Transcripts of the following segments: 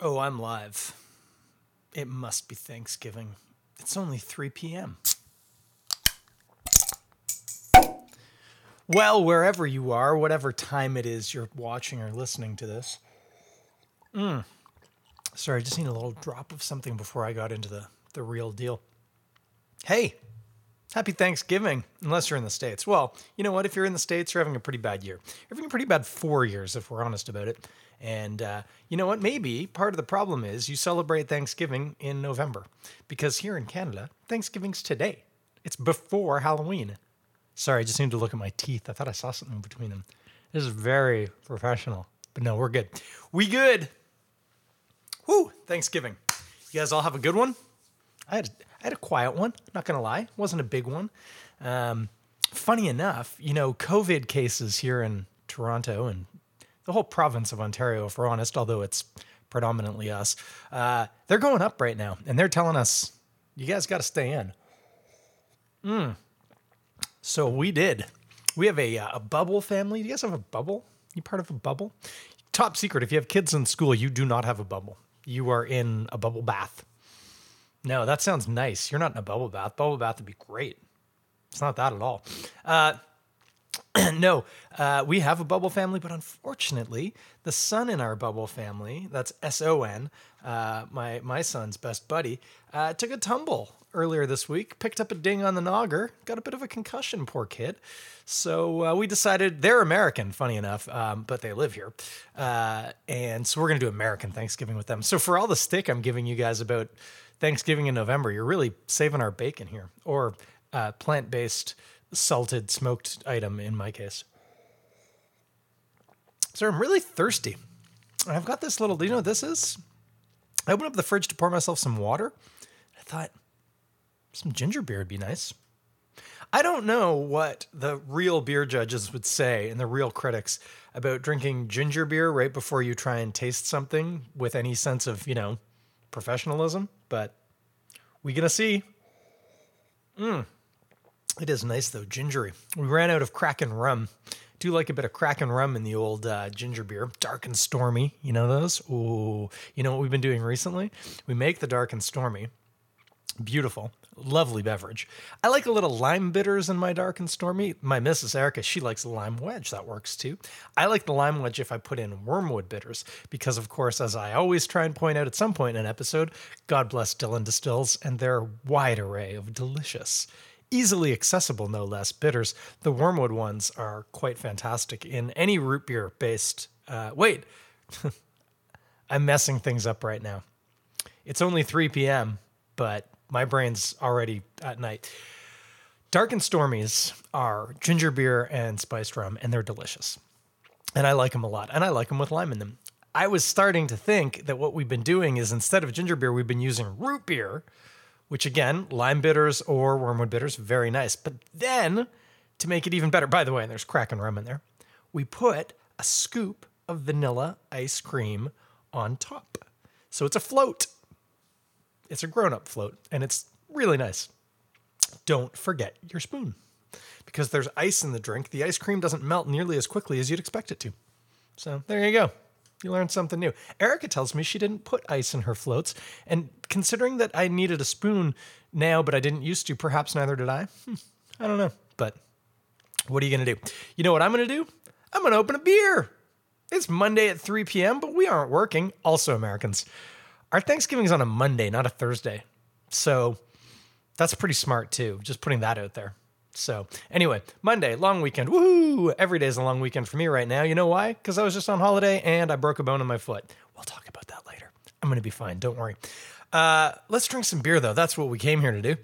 Oh, I'm live. It must be Thanksgiving. It's only 3 p.m. Well, wherever you are, whatever time it is you're watching or listening to this. Mm. Sorry, I just need a little drop of something before I got into the, the real deal. Hey, happy Thanksgiving, unless you're in the States. Well, you know what? If you're in the States, you're having a pretty bad year. You're having a pretty bad four years, if we're honest about it. And uh, you know what? Maybe part of the problem is you celebrate Thanksgiving in November because here in Canada, Thanksgiving's today. It's before Halloween. Sorry, I just need to look at my teeth. I thought I saw something between them. This is very professional, but no, we're good. We good. Whoo! Thanksgiving. You guys all have a good one. I had I had a quiet one. Not gonna lie, wasn't a big one. Um, funny enough, you know, COVID cases here in Toronto and the whole province of Ontario, if we're honest, although it's predominantly us, uh, they're going up right now, and they're telling us you guys got to stay in. Mm. So we did. We have a, uh, a bubble family. Do you guys have a bubble? You part of a bubble? Top secret: if you have kids in school, you do not have a bubble. You are in a bubble bath. No, that sounds nice. You're not in a bubble bath. Bubble bath would be great. It's not that at all. Uh, no, uh, we have a bubble family, but unfortunately, the son in our bubble family, that's S O N, uh, my my son's best buddy, uh, took a tumble earlier this week, picked up a ding on the nogger, got a bit of a concussion, poor kid. So uh, we decided they're American, funny enough, um, but they live here, uh, and so we're gonna do American Thanksgiving with them. So for all the stick I'm giving you guys about Thanksgiving in November, you're really saving our bacon here, or uh, plant based salted smoked item in my case. So I'm really thirsty. I've got this little, do you know what this is? I opened up the fridge to pour myself some water. I thought some ginger beer would be nice. I don't know what the real beer judges would say and the real critics about drinking ginger beer right before you try and taste something with any sense of, you know, professionalism, but we gonna see. Mm. It is nice though, gingery. We ran out of Kraken rum. Do like a bit of Kraken rum in the old uh, ginger beer, dark and stormy. You know those? Ooh, you know what we've been doing recently? We make the dark and stormy. Beautiful, lovely beverage. I like a little lime bitters in my dark and stormy. My Mrs. Erica, she likes lime wedge. That works too. I like the lime wedge if I put in wormwood bitters because, of course, as I always try and point out at some point in an episode, God bless Dillon Distills and their wide array of delicious easily accessible, no less, bitters. The wormwood ones are quite fantastic in any root beer based. Uh, wait, I'm messing things up right now. It's only 3 p.m., but my brain's already at night. Dark and Stormies are ginger beer and spiced rum, and they're delicious. And I like them a lot, and I like them with lime in them. I was starting to think that what we've been doing is instead of ginger beer, we've been using root beer which again, lime bitters or wormwood bitters, very nice. But then to make it even better, by the way, and there's Kraken rum in there, we put a scoop of vanilla ice cream on top. So it's a float. It's a grown up float, and it's really nice. Don't forget your spoon because there's ice in the drink. The ice cream doesn't melt nearly as quickly as you'd expect it to. So there you go. You learned something new. Erica tells me she didn't put ice in her floats. And considering that I needed a spoon now, but I didn't used to, perhaps neither did I. Hmm, I don't know. But what are you going to do? You know what I'm going to do? I'm going to open a beer. It's Monday at 3 p.m., but we aren't working. Also, Americans, our Thanksgiving is on a Monday, not a Thursday. So that's pretty smart, too. Just putting that out there. So, anyway, Monday, long weekend. Woohoo! Every day is a long weekend for me right now. You know why? Because I was just on holiday and I broke a bone in my foot. We'll talk about that later. I'm going to be fine. Don't worry. Uh, let's drink some beer, though. That's what we came here to do.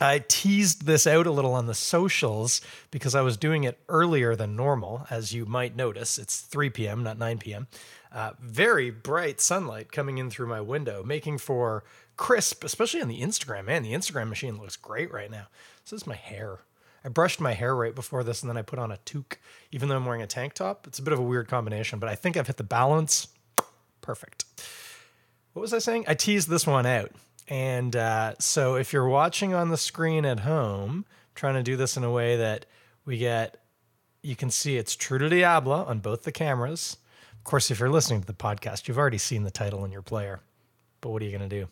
I teased this out a little on the socials because I was doing it earlier than normal, as you might notice. It's 3 p.m., not 9 p.m. Uh, very bright sunlight coming in through my window, making for crisp, especially on the Instagram. Man, the Instagram machine looks great right now. This is my hair. I brushed my hair right before this and then I put on a toque, even though I'm wearing a tank top. It's a bit of a weird combination, but I think I've hit the balance. Perfect. What was I saying? I teased this one out. And uh, so if you're watching on the screen at home, trying to do this in a way that we get, you can see it's True to Diablo on both the cameras. Of course, if you're listening to the podcast, you've already seen the title in your player. But what are you going to do?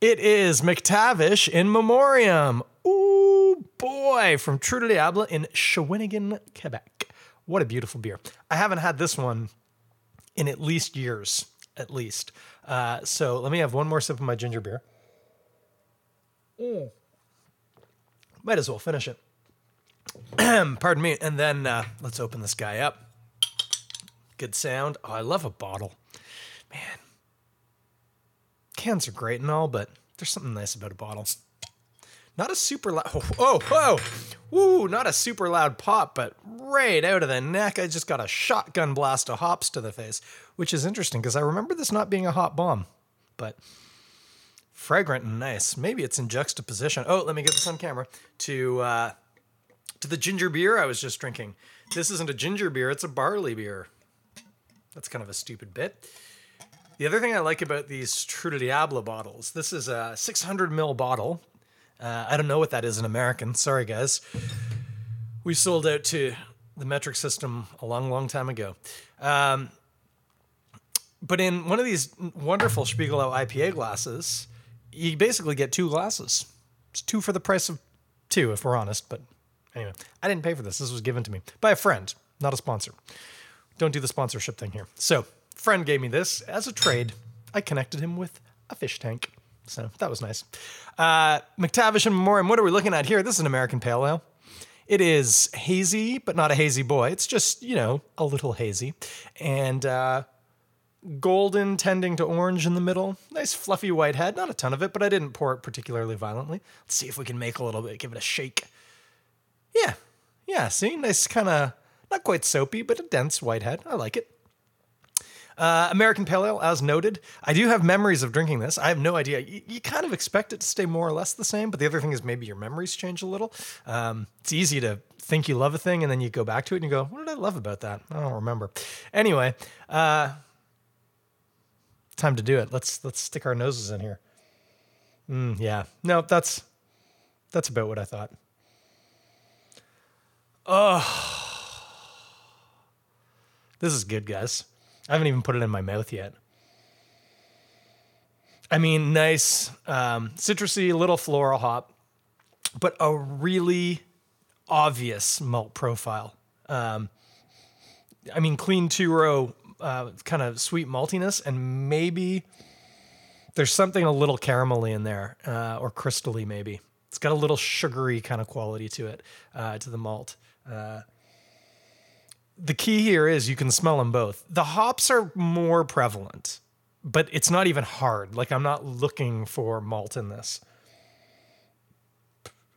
It is McTavish in Memoriam. Ooh, boy, from Trou du Diable in Shawinigan, Quebec. What a beautiful beer. I haven't had this one in at least years, at least. Uh, so let me have one more sip of my ginger beer. Mm. Might as well finish it. Pardon me. And then uh, let's open this guy up. Good sound. Oh, I love a bottle. Man, cans are great and all, but there's something nice about a bottle. Not a super loud, oh, oh, whoa, woo, not a super loud pop, but right out of the neck. I just got a shotgun blast of hops to the face, which is interesting because I remember this not being a hop bomb, but fragrant and nice. Maybe it's in juxtaposition. Oh, let me get this on camera to uh, to the ginger beer I was just drinking. This isn't a ginger beer; it's a barley beer. That's kind of a stupid bit. The other thing I like about these Trou du Diable bottles, this is a 600 ml bottle. Uh, I don't know what that is in American. Sorry, guys. We sold out to the metric system a long, long time ago. Um, but in one of these wonderful Spiegelau IPA glasses, you basically get two glasses. It's two for the price of two, if we're honest. But anyway, I didn't pay for this. This was given to me by a friend, not a sponsor. Don't do the sponsorship thing here. So, friend gave me this as a trade. I connected him with a fish tank. So that was nice. Uh, McTavish and Memoriam, what are we looking at here? This is an American Pale Ale. It is hazy, but not a hazy boy. It's just, you know, a little hazy. And uh, golden tending to orange in the middle. Nice fluffy white head. Not a ton of it, but I didn't pour it particularly violently. Let's see if we can make a little bit, give it a shake. Yeah. Yeah, see? Nice kind of, not quite soapy, but a dense white head. I like it. Uh, American Pale Ale, as noted. I do have memories of drinking this. I have no idea. You, you, kind of expect it to stay more or less the same, but the other thing is maybe your memories change a little. Um, it's easy to think you love a thing and then you go back to it and you go, what did I love about that? I don't remember. Anyway, uh, time to do it. Let's let's stick our noses in here. Mm, yeah, no, that's that's about what I thought. Oh, this is good, guys. I haven't even put it in my mouth yet. I mean, nice, um, citrusy, little floral hop, but a really obvious malt profile. Um, I mean, clean two row, uh, kind of sweet maltiness, and maybe there's something a little caramelly in there, uh, or crystally maybe. It's got a little sugary kind of quality to it, uh, to the malt. The key here is you can smell them both. The hops are more prevalent, but it's not even hard. Like I'm not looking for malt in this.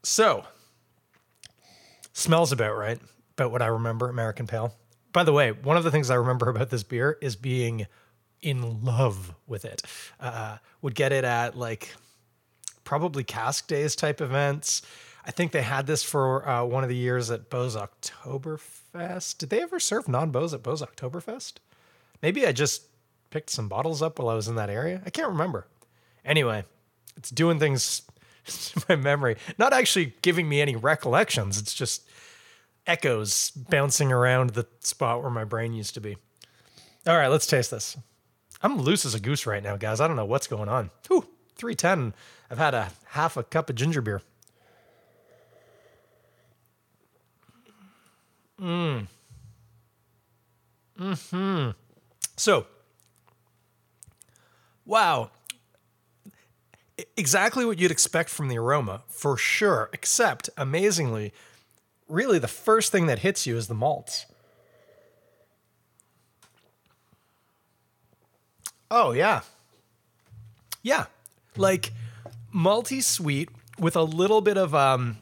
So, smells about right, about what I remember American Pale. By the way, one of the things I remember about this beer is being in love with it. Uh, would get it at like probably cask days type events. I think they had this for uh, one of the years at Beau's Oktoberfest. Did they ever serve non Beau's at Beau's Oktoberfest? Maybe I just picked some bottles up while I was in that area. I can't remember. Anyway, it's doing things in my memory, not actually giving me any recollections. It's just echoes bouncing around the spot where my brain used to be. All right, let's taste this. I'm loose as a goose right now, guys. I don't know what's going on. Ooh, 310. I've had a half a cup of ginger beer. Mm. Hmm. So, wow. Exactly what you'd expect from the aroma, for sure. Except, amazingly, really the first thing that hits you is the malts. Oh yeah, yeah, like malty sweet with a little bit of um,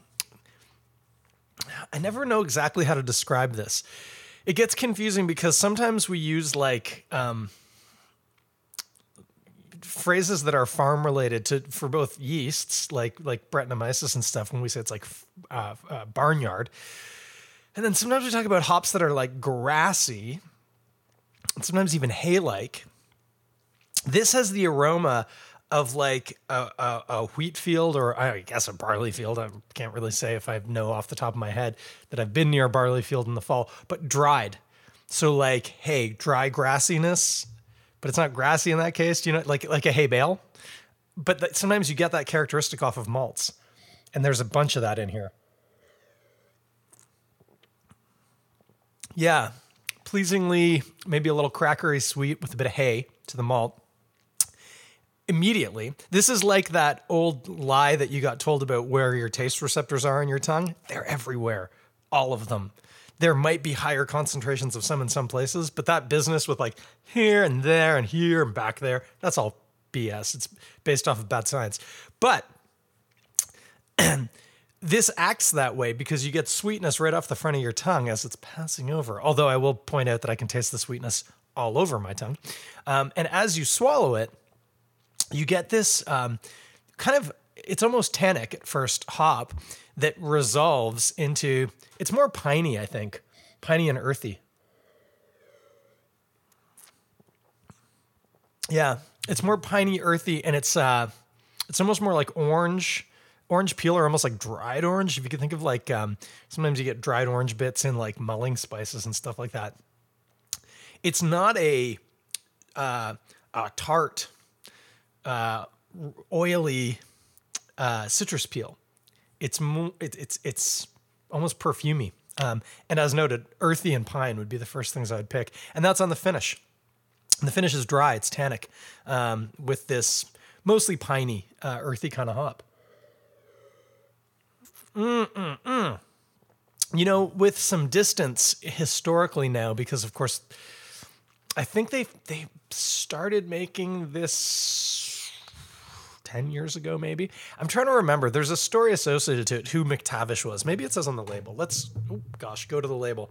I never know exactly how to describe this. It gets confusing because sometimes we use like um, phrases that are farm related to for both yeasts, like like Brettanomyces and stuff. When we say it's like uh, uh, barnyard, and then sometimes we talk about hops that are like grassy, and sometimes even hay-like. This has the aroma of like a, a, a, wheat field or I guess a barley field. I can't really say if I know off the top of my head that I've been near a barley field in the fall, but dried. So like, hey, dry grassiness, but it's not grassy in that case. Do you know, like like a hay bale. But that, sometimes you get that characteristic off of malts, and there's a bunch of that in here. Yeah, pleasingly, maybe a little crackery sweet with a bit of hay to the malt. Immediately, this is like that old lie that you got told about where your taste receptors are in your tongue. They're everywhere, all of them. There might be higher concentrations of some in some places, but that business with like here and there and here and back there, that's all BS. It's based off of bad science. But this acts that way because you get sweetness right off the front of your tongue as it's passing over. Although I will point out that I can taste the sweetness all over my tongue. Um, and as you swallow it, you get this um, kind of, it's almost tannic at first hop that resolves into, it's more piney, I think, piney and earthy. Yeah, it's more piney, earthy, and it's uh, it's almost more like orange orange peel or almost like dried orange. If you can think of like um, sometimes you get dried orange bits in like mulling spices and stuff like that. It's not a, uh, a tart, uh, oily uh, citrus peel. It's it, it's it's almost perfumy. Um, and as noted, earthy and pine would be the first things I'd pick, and that's on the finish. And the finish is dry; it's tannic um, with this mostly piney, uh, earthy kind of hop. Mm-mm-mm. You know, with some distance historically now, because of course, I think they they started making this 10 years ago, maybe. I'm trying to remember. There's a story associated to it who McTavish was. Maybe it says on the label. Let's, oh gosh, go to the label.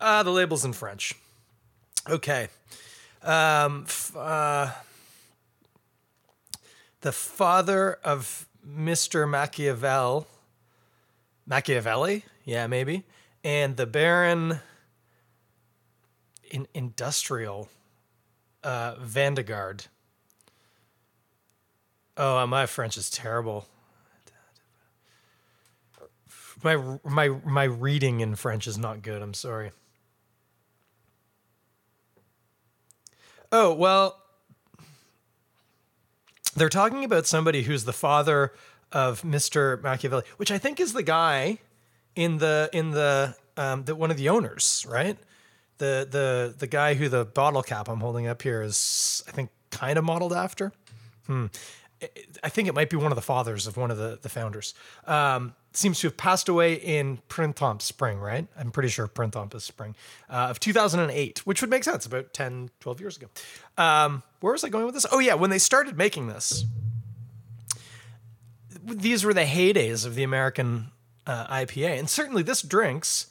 Uh, the label's in French. Okay. Um, f- uh, the father of Mr. Machiavel Machiavelli, yeah, maybe, and the Baron in industrial uh, Vandegard. Oh, my French is terrible. My my my reading in French is not good. I'm sorry. Oh well, they're talking about somebody who's the father of Mr. Machiavelli, which I think is the guy in the in the um, the one of the owners, right? The the the guy who the bottle cap I'm holding up here is I think kind of modeled after. Hmm. I think it might be one of the fathers of one of the the founders. Um, seems to have passed away in Printemps spring, right? I'm pretty sure Printemps is spring uh, of 2008, which would make sense about 10, 12 years ago. Um, where was I going with this? Oh yeah, when they started making this, these were the heydays of the American uh, IPA, and certainly this drinks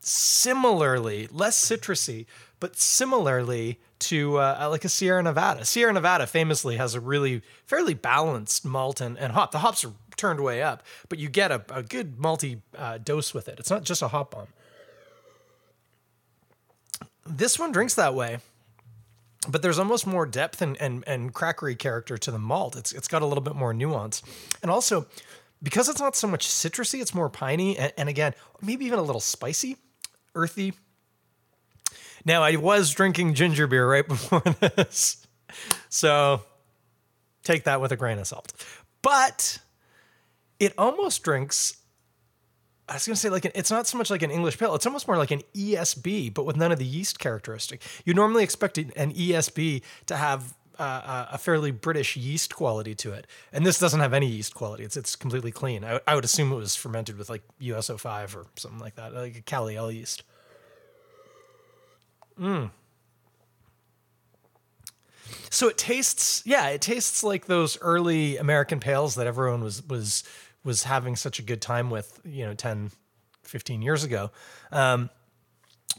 similarly, less citrusy, but similarly to uh, like a Sierra Nevada. Sierra Nevada famously has a really fairly balanced malt and, and hop. The hops are turned way up, but you get a, a good malty uh, dose with it. It's not just a hop bomb. This one drinks that way but there's almost more depth and, and, and crackery character to the malt. It's, it's got a little bit more nuance. And also, because it's not so much citrusy, it's more piney and, and again, maybe even a little spicy, earthy. Now, I was drinking ginger beer right before this. So take that with a grain of salt. But it almost drinks I was going to say like an, it's not so much like an English pale. It's almost more like an ESB, but with none of the yeast characteristic. You normally expect an ESB to have uh, a fairly British yeast quality to it, and this doesn't have any yeast quality. It's it's completely clean. I, I would assume it was fermented with like USO five or something like that, like a Cali yeast. Mm. So it tastes, yeah, it tastes like those early American pales that everyone was was was having such a good time with, you know, 10, 15 years ago. Um,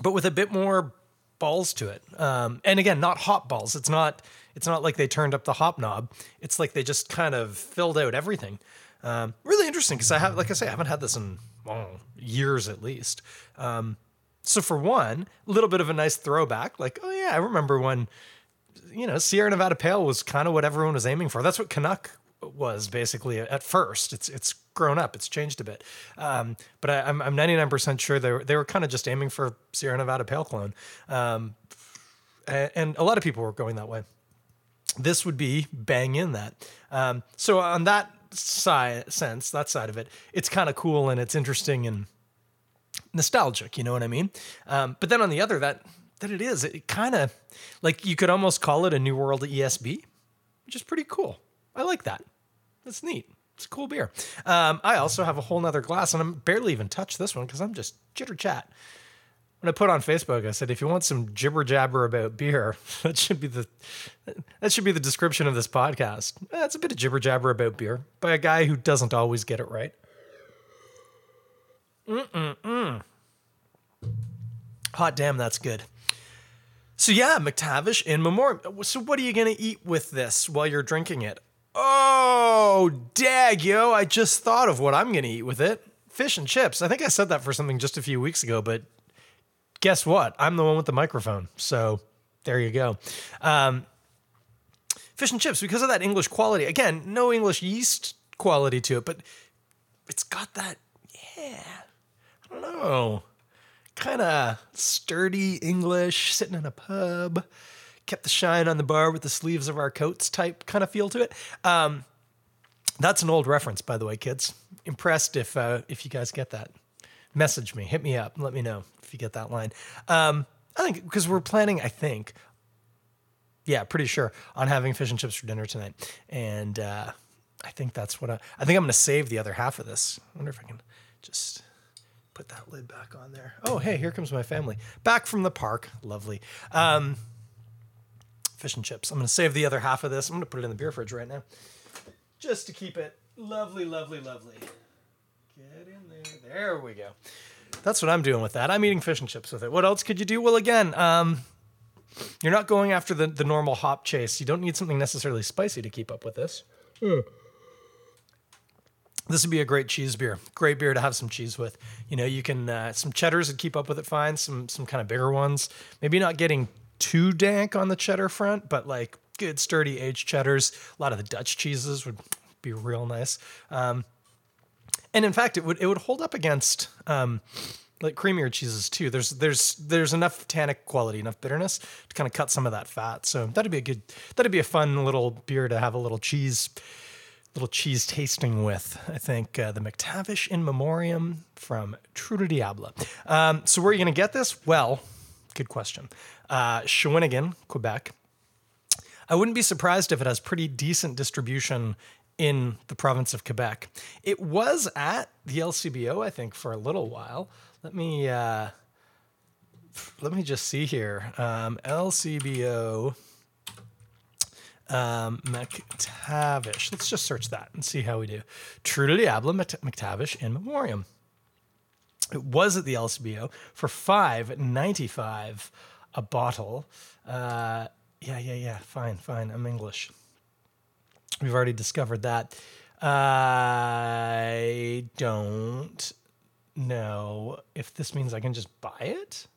but with a bit more balls to it. Um, and again, not hop balls. It's not it's not like they turned up the hop knob. It's like they just kind of filled out everything. Um, really interesting because I have, like I say, I haven't had this in well, years at least. Um, so for one, a little bit of a nice throwback. Like, oh yeah, I remember when you know Sierra Nevada Pale was kind of what everyone was aiming for. That's what Canuck was basically at first. It's it's grown up. It's changed a bit. Um, but I, am I'm 99% sure they were, they were kind of just aiming for Sierra Nevada Pale Clone. Um, and a lot of people were going that way. This would be bang in that. Um, so on that side sense, that side of it, it's kind of cool and it's interesting and nostalgic. You know what I mean? Um, but then on the other, that that it is, it kind of like you could almost call it a New World ESB, which is pretty cool. I like that. That's neat. It's a cool beer. Um, I also have a whole nother glass, and I'm barely even touched this one because I'm just jitter chat. When I put on Facebook, I said, if you want some jibber jabber about beer, that should be the that should be the description of this podcast. That's a bit of jibber jabber about beer by a guy who doesn't always get it right. Mm-mm-mm. Hot damn, that's good. So yeah, McTavish in memoriam. So what are you gonna eat with this while you're drinking it? Oh, dag, yo! I just thought of what I'm gonna eat with it. Fish and chips. I think I said that for something just a few weeks ago, but guess what? I'm the one with the microphone. So there you go. Um, fish and chips because of that English quality. Again, no English yeast quality to it, but it's got that. Yeah, I don't know kind of sturdy English, sitting in a pub, kept the shine on the bar with the sleeves of our coats type kind of feel to it. Um, that's an old reference, by the way, kids. Impressed if uh, if you guys get that. Message me, hit me up, let me know if you get that line. Um, I think because we're planning, I think, yeah, pretty sure on having fish and chips for dinner tonight, and uh, I think that's what I. I think I'm going to save the other half of this. I wonder if I can just put that lid back on there. Oh, hey, here comes my family. Back from the park. Lovely. Um, fish and chips. I'm going to save the other half of this. I'm going to put it in the beer fridge right now. Just to keep it lovely, lovely, lovely. Get in there. There we go. That's what I'm doing with that. I'm eating fish and chips with it. What else could you do? Well, again, um, you're not going after the, the normal hop chase. You don't need something necessarily spicy to keep up with this. Mm this would be a great cheese beer. Great beer to have some cheese with. You know, you can uh, some cheddars would keep up with it fine. Some some kind of bigger ones. Maybe not getting too dank on the cheddar front, but like good sturdy aged cheddars. A lot of the Dutch cheeses would be real nice. Um, and in fact, it would it would hold up against um, like creamier cheeses too. There's there's there's enough tannic quality, enough bitterness to kind of cut some of that fat. So that'd be a good that'd be a fun little beer to have a little cheese little cheese tasting with. I think uh, the McTavish in Memoriam from Trou du Diable. Um, so where are you going to get this? Well, good question. Uh, Shawinigan, Quebec. I wouldn't be surprised if it has pretty decent distribution in the province of Quebec. It was at the LCBO, I think, for a little while. Let me uh, let me just see here. Um, LCBO um, McTavish. Let's just search that and see how we do. Trou du Diable McTavish in Memoriam. It was at the LCBO for five ninety five a bottle. Uh, yeah, yeah, yeah. Fine, fine. I'm English. We've already discovered that. I don't know if this means I can just buy it.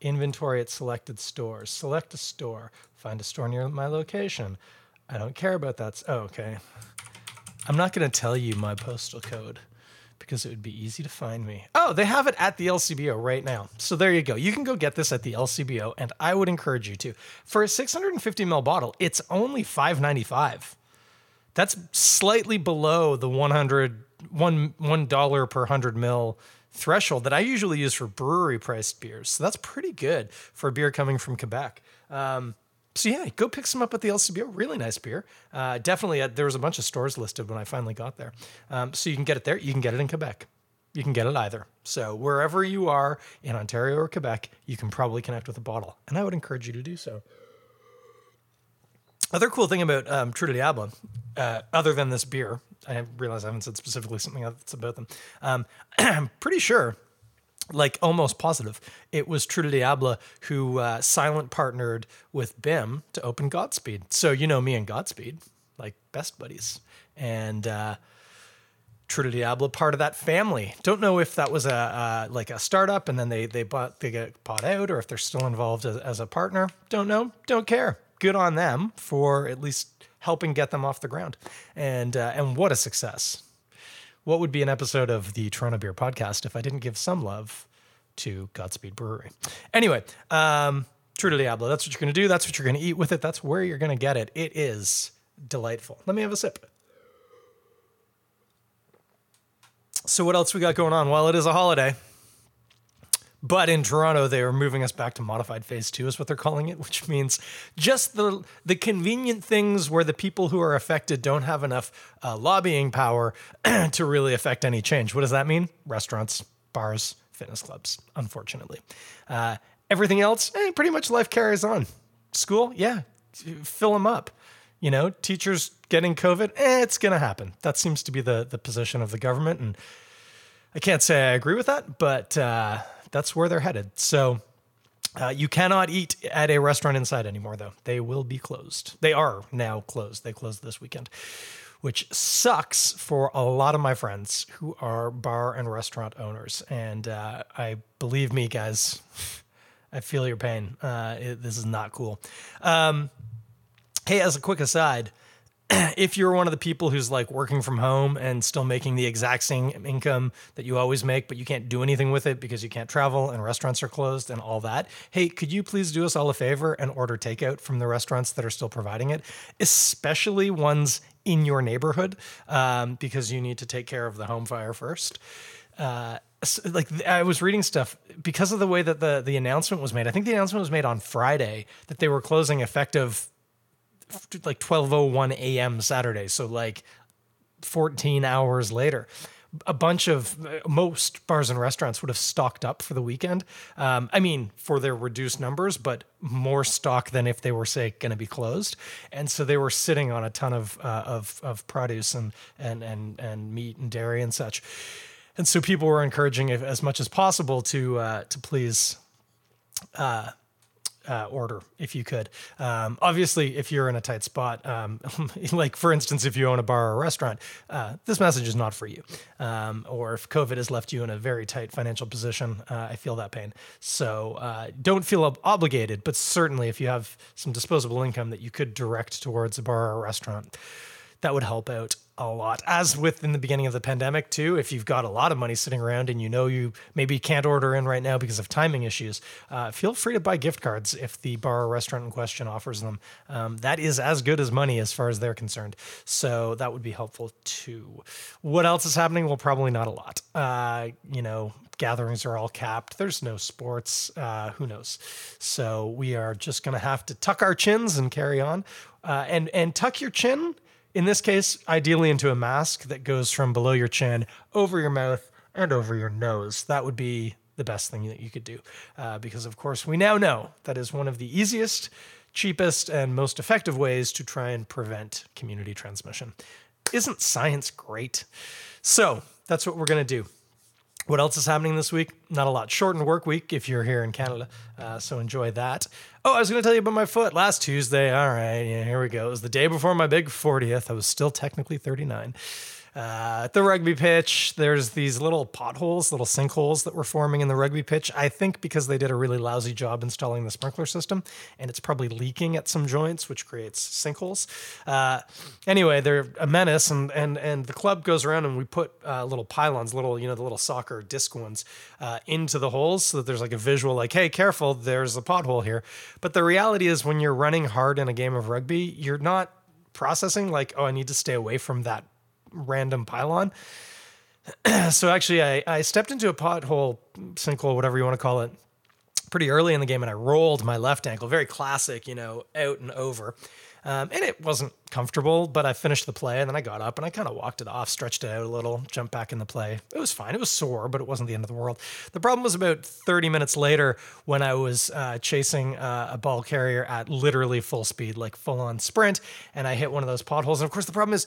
Inventory at selected stores. Select a store. Find a store near my location. I don't care about that. Oh, okay. I'm not going to tell you my postal code because it would be easy to find me. Oh, they have it at the LCBO right now. So there you go. You can go get this at the LCBO, and I would encourage you to. For a 650 ml bottle, it's only 5.95. That's slightly below the 100 one one dollar per hundred mil threshold that I usually use for brewery priced beers. So that's pretty good for a beer coming from Quebec. Um, so yeah, go pick some up at the LCBO. Really nice beer. Uh, definitely, uh, there was a bunch of stores listed when I finally got there. Um, so you can get it there. You can get it in Quebec. You can get it either. So wherever you are in Ontario or Quebec, you can probably connect with a bottle, and I would encourage you to do so. Other cool thing about um, Trou du Diable, uh, other than this beer, I realize I haven't said specifically something else about them. Um, I'm pretty sure, like almost positive, it was Trou du Diable who uh, silent partnered with BIM to open Godspeed. So you know me and Godspeed, like best buddies, and. Uh, Trou du Diable, part of that family. Don't know if that was a uh, like a startup and then they they bought they get bought out, or if they're still involved as, as a partner. Don't know. Don't care. good on them for at least helping get them off the ground. And uh, and what a success! What would be an episode of the Toronto Beer Podcast if I didn't give some love to Godspeed Brewery? Anyway, um, True to Diablo. That's what you're going to do. That's what you're going to eat with it. That's where you're going to get it. It is delightful. Let me have a sip. So what else we got going on? Well, it is a holiday. But in Toronto, they are moving us back to modified phase two, is what they're calling it, which means just the the convenient things where the people who are affected don't have enough uh, lobbying power to really affect any change. What does that mean? Restaurants, bars, fitness clubs, unfortunately. Uh, everything else, eh, pretty much life carries on. School, yeah, fill them up. You know, teachers getting COVID, eh, it's going to happen. That seems to be the the position of the government, and I can't say I agree with that, but uh, that's where they're headed. So. Uh, you cannot eat at a restaurant inside anymore, though. They will be closed. They are now closed. They closed this weekend, which sucks for a lot of my friends who are bar and restaurant owners. And uh, I believe me, guys, I feel your pain. Uh, it, this is not cool. Um, hey, as a quick aside, if you're one of the people who's like working from home and still making the exact same income that you always make, but you can't do anything with it because you can't travel and restaurants are closed and all that, hey, could you please do us all a favor and order takeout from the restaurants that are still providing it, especially ones in your neighborhood, um, because you need to take care of the home fire first. Uh, like I was reading stuff because of the way that the the announcement was made. I think the announcement was made on Friday that they were closing effective like 12:01 a.m. Saturday. So like 14 hours later. A bunch of most bars and restaurants would have stocked up for the weekend. Um, I mean, for their reduced numbers, but more stock than if they were, say, going to be closed. And so they were sitting on a ton of uh, of of produce and and and and meat and dairy and such. And so people were encouraging as much as possible to uh, to please uh, uh, order if you could. Um, obviously, if you're in a tight spot, um, like for instance, if you own a bar or a restaurant, uh, this message is not for you. Um, or if COVID has left you in a very tight financial position, uh, I feel that pain. So uh, don't feel ob- obligated, but certainly if you have some disposable income that you could direct towards a bar or a restaurant, that would help out a lot. As with in the beginning of the pandemic too, if you've got a lot of money sitting around and you know you maybe can't order in right now because of timing issues, uh, feel free to buy gift cards if the bar or restaurant in question offers them. Um, that is as good as money as far as they're concerned. So that would be helpful too. What else is happening? Well, probably not a lot. Uh, you know, gatherings are all capped. There's no sports. Uh, who knows? So we are just going to have to tuck our chins and carry on. Uh, and and tuck your chin in this case, ideally into a mask that goes from below your chin, over your mouth, and over your nose. That would be the best thing that you could do. Uh, because, of course, we now know that is one of the easiest, cheapest, and most effective ways to try and prevent community transmission. Isn't science great? So, that's what we're going to do. What else is happening this week? Not a lot. Shortened work week if you're here in Canada. Uh, so enjoy that. Oh, I was going to tell you about my foot last Tuesday. All right, yeah, here we go. It was the day before my big 40th. I was still technically 39. Uh, at the rugby pitch, there's these little potholes, little sinkholes that were forming in the rugby pitch. I think because they did a really lousy job installing the sprinkler system, and it's probably leaking at some joints, which creates sinkholes. Uh, anyway, they're a menace, and and and the club goes around and we put uh, little pylons, little you know the little soccer disc ones, uh, into the holes so that there's like a visual, like hey, careful, there's a pothole here. But the reality is, when you're running hard in a game of rugby, you're not processing like, oh, I need to stay away from that random pylon. so actually, I, I stepped into a pothole, sinkhole, whatever you want to call it, pretty early in the game, and I rolled my left ankle, very classic, you know, out and over. Um, and it wasn't comfortable, but I finished the play and then I got up and I kind of walked it off, stretched it out a little, jumped back in the play. It was fine. It was sore, but it wasn't the end of the world. The problem was about 30 minutes later when I was uh, chasing uh, a ball carrier at literally full speed, like full on sprint, and I hit one of those potholes. And of course, the problem is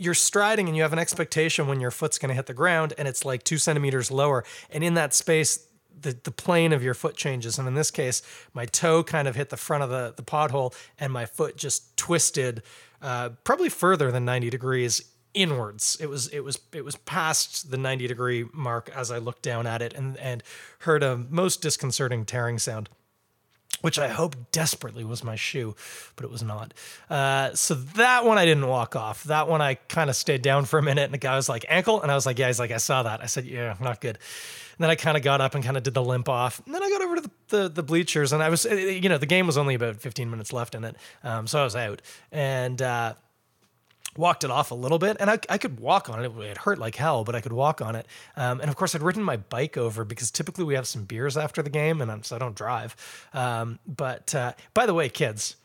you're striding and you have an expectation when your foot's going to hit the ground and it's like two centimeters lower. And in that space, the, the plane of your foot changes. And in this case, my toe kind of hit the front of the, the pothole and my foot just twisted uh, probably further than 90 degrees inwards. It was it was it was past the 90 degree mark as I looked down at it and and heard a most disconcerting tearing sound which I hope desperately was my shoe, but it was not. Uh, so that one I didn't walk off. That one I kind of stayed down for a minute, and the guy was like, ankle? And I was like, yeah, he's like, I saw that. I said, yeah, not good. And then I kind of got up and kind of did the limp off. And then I got over to the, the, the, bleachers, and I was, you know, the game was only about 15 minutes left in it. Um, so I was out. And, uh, walked it off a little bit and I, I could walk on it. It hurt like hell, but I could walk on it. Um, and of course, I'd ridden my bike over because typically we have some beers after the game and I'm, so I don't drive. Um, but uh, by the way, kids,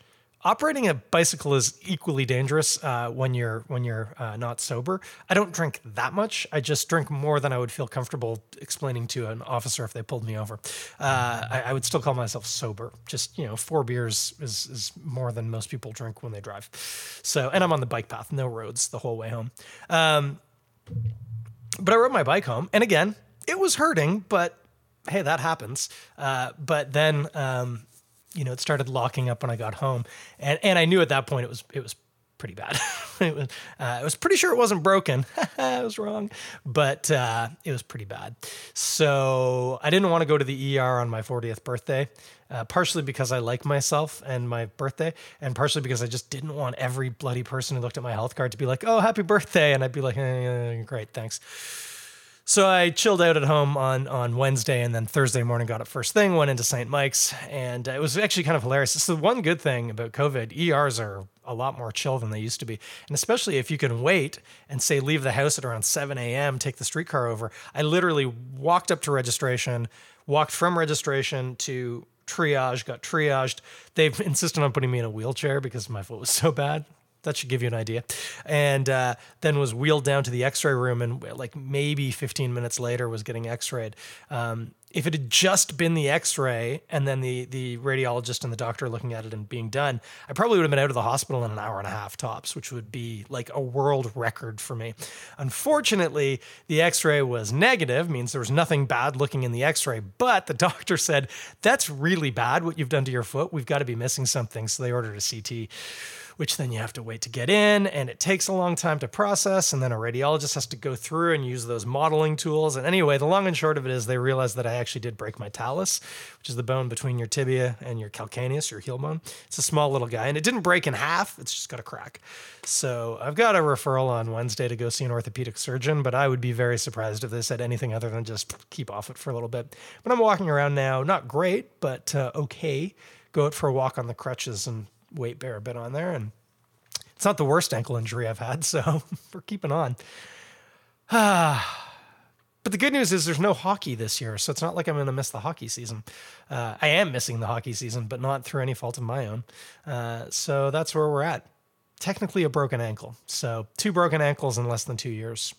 operating a bicycle is equally dangerous uh, when you're when you're uh, not sober. I don't drink that much. I just drink more than I would feel comfortable explaining to an officer if they pulled me over. Uh, I, I, would still call myself sober. Just you know, four beers is is more than most people drink when they drive. So, and I'm on the bike path, no roads the whole way home. Um, but I rode my bike home, and again, it was hurting, but hey, that happens. Uh, but then um, you know, it started locking up when I got home, and and I knew at that point it was it was pretty bad. it was uh, I was pretty sure it wasn't broken. I was wrong, but uh, it was pretty bad. So I didn't want to go to the ER on my 40th birthday. Uh, partially because I like myself and my birthday, and partially because I just didn't want every bloody person who looked at my health card to be like, "Oh, happy birthday," and I'd be like, eh, "Great, thanks." So I chilled out at home on on Wednesday, and then Thursday morning got up first thing, went into St. Mike's, and it was actually kind of hilarious. It's the one good thing about COVID: ERs are a lot more chill than they used to be, and especially if you can wait and say leave the house at around 7 a.m., take the streetcar over. I literally walked up to registration, walked from registration to triage, got triaged. They've insisted on putting me in a wheelchair because my foot was so bad that should give you an idea. And uh, then was wheeled down to the X-ray room, and like maybe 15 minutes later was getting X-rayed. Um, if it had just been the X-ray and then the the radiologist and the doctor looking at it and being done, I probably would have been out of the hospital in an hour and a half tops, which would be like a world record for me. Unfortunately, the X-ray was negative, means there was nothing bad looking in the X-ray, but the doctor said that's really bad what you've done to your foot. We've got to be missing something, so they ordered a CT which then you have to wait to get in, and it takes a long time to process. And then a radiologist has to go through and use those modeling tools. And anyway, the long and short of it is they realized that I actually did break my talus, which is the bone between your tibia and your calcaneus, your heel bone. It's a small little guy, and it didn't break in half, it's just got a crack. So I've got a referral on Wednesday to go see an orthopedic surgeon, but I would be very surprised if they said anything other than just keep off it for a little bit. But I'm walking around now, not great, but uh, okay. Go out for a walk on the crutches and weight bear a bit on there. And it's not the worst ankle injury I've had, so we're keeping on. but the good news is there's no hockey this year, so it's not like I'm going to miss the hockey season. Uh, I am missing the hockey season, but not through any fault of my own. Uh, so that's where we're at. Technically a broken ankle. So two broken ankles in less than two years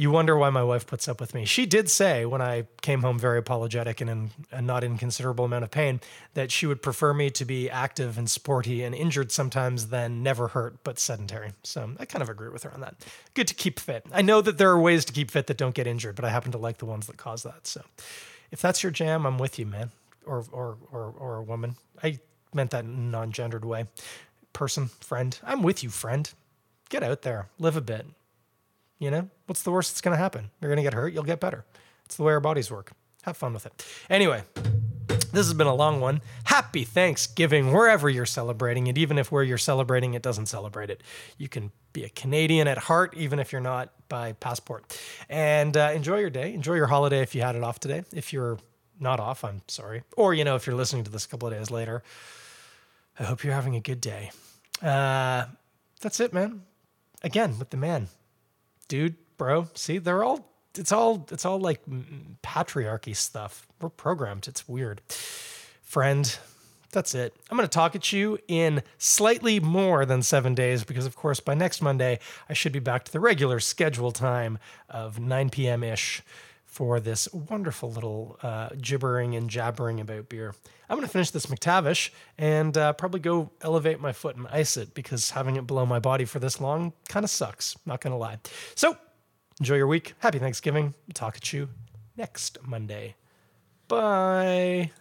you wonder why my wife puts up with me. She did say when I came home very apologetic and in a not inconsiderable amount of pain that she would prefer me to be active and sporty and injured sometimes than never hurt but sedentary. So I kind of agree with her on that. Good to keep fit. I know that there are ways to keep fit that don't get injured, but I happen to like the ones that cause that. So if that's your jam, I'm with you, man. Or or or or a woman. I meant that in a non-gendered way. Person, friend. I'm with you, friend. Get out there, live a bit, you know, what's the worst that's going to happen? You're going to get hurt, you'll get better. It's the way our bodies work. Have fun with it. Anyway, this has been a long one. Happy Thanksgiving wherever you're celebrating it, even if where you're celebrating it doesn't celebrate it. You can be a Canadian at heart, even if you're not by passport. And uh, enjoy your day. Enjoy your holiday if you had it off today. If you're not off, I'm sorry. Or, you know, if you're listening to this a couple of days later, I hope you're having a good day. Uh, that's it, man. Again, with the man dude, bro. See, they're all it's all it's all like patriarchy stuff. We're programmed. It's weird. Friend, that's it. I'm going to talk at you in slightly more than seven days because, of course, by next Monday, I should be back to the regular schedule time of 9 p.m. ish for this wonderful little uh, gibbering and jabbering about beer. I'm going to finish this McTavish and uh, probably go elevate my foot and ice it because having it below my body for this long kind of sucks. Not going to lie. So enjoy your week. Happy Thanksgiving. Talk at you next Monday. Bye.